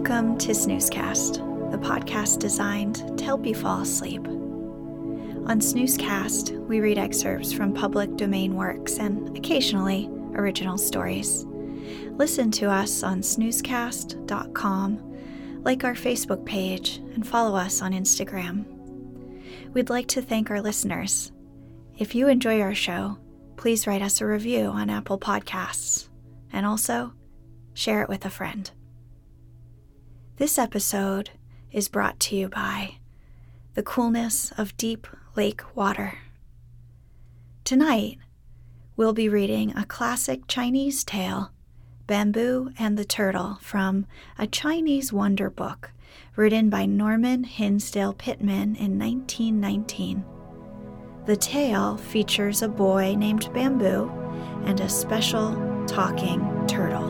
Welcome to Snoozecast, the podcast designed to help you fall asleep. On Snoozecast, we read excerpts from public domain works and occasionally original stories. Listen to us on snoozecast.com, like our Facebook page, and follow us on Instagram. We'd like to thank our listeners. If you enjoy our show, please write us a review on Apple Podcasts and also share it with a friend. This episode is brought to you by the coolness of deep lake water. Tonight, we'll be reading a classic Chinese tale, Bamboo and the Turtle, from a Chinese wonder book written by Norman Hinsdale Pitman in 1919. The tale features a boy named Bamboo and a special talking turtle.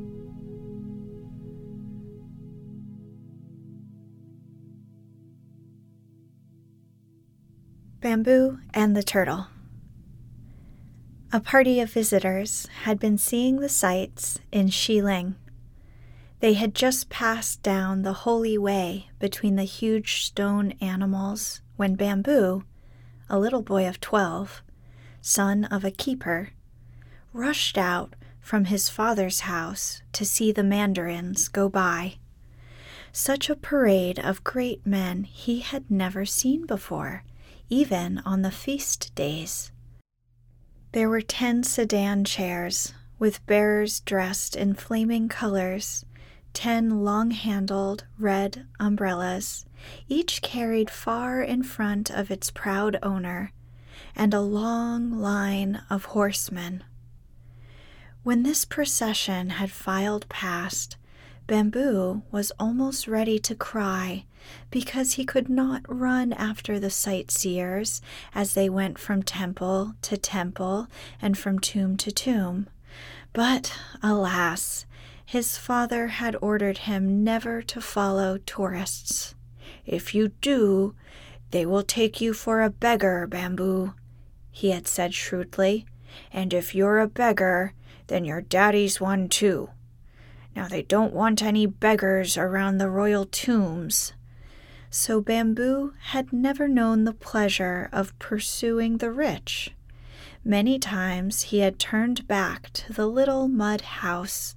Bamboo and the Turtle. A party of visitors had been seeing the sights in Xiling. They had just passed down the holy way between the huge stone animals when Bamboo, a little boy of twelve, son of a keeper, rushed out from his father's house to see the mandarins go by. Such a parade of great men he had never seen before even on the feast days. There were ten sedan chairs with bearers dressed in flaming colors, ten long handled red umbrellas, each carried far in front of its proud owner, and a long line of horsemen. When this procession had filed past, Bamboo was almost ready to cry because he could not run after the sightseers as they went from temple to temple and from tomb to tomb. But, alas, his father had ordered him never to follow tourists. If you do, they will take you for a beggar, Bamboo, he had said shrewdly. And if you're a beggar, then your daddy's one too. Now they don't want any beggars around the royal tombs. So Bamboo had never known the pleasure of pursuing the rich. Many times he had turned back to the little mud house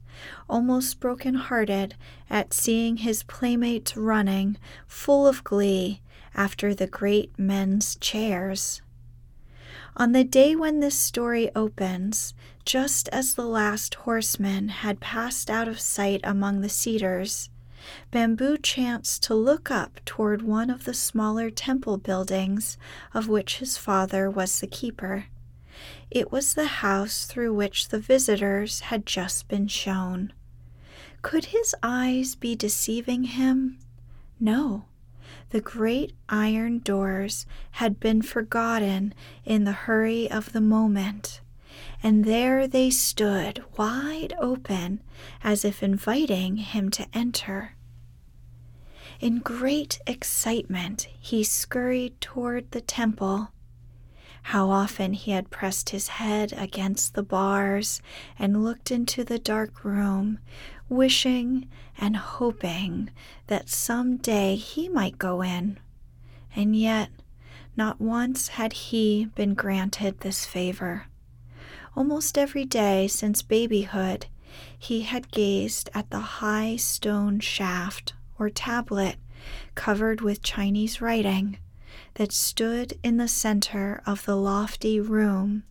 almost broken hearted at seeing his playmates running, full of glee, after the great men's chairs. On the day when this story opens, just as the last horseman had passed out of sight among the cedars, Bamboo chanced to look up toward one of the smaller temple buildings of which his father was the keeper. It was the house through which the visitors had just been shown. Could his eyes be deceiving him? No. The great iron doors had been forgotten in the hurry of the moment, and there they stood wide open as if inviting him to enter. In great excitement, he scurried toward the temple how often he had pressed his head against the bars and looked into the dark room, wishing and hoping that some day he might go in. And yet, not once had he been granted this favor. Almost every day since babyhood, he had gazed at the high stone shaft or tablet covered with Chinese writing that stood in the center of the lofty room,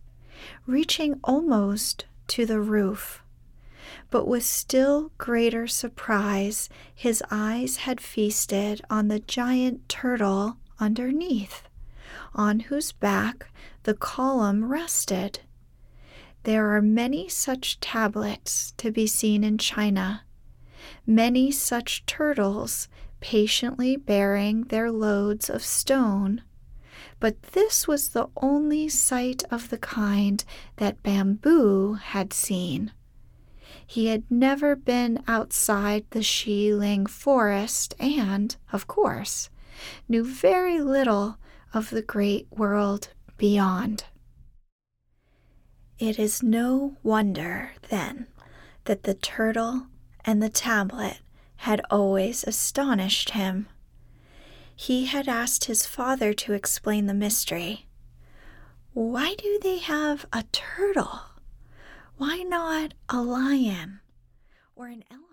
reaching almost to the roof. But with still greater surprise, his eyes had feasted on the giant turtle underneath, on whose back the column rested. There are many such tablets to be seen in China, many such turtles patiently bearing their loads of stone. But this was the only sight of the kind that Bamboo had seen. He had never been outside the Xiling forest and, of course, knew very little of the great world beyond. It is no wonder, then, that the turtle and the tablet had always astonished him. He had asked his father to explain the mystery. Why do they have a turtle? Why not a lion or an elephant?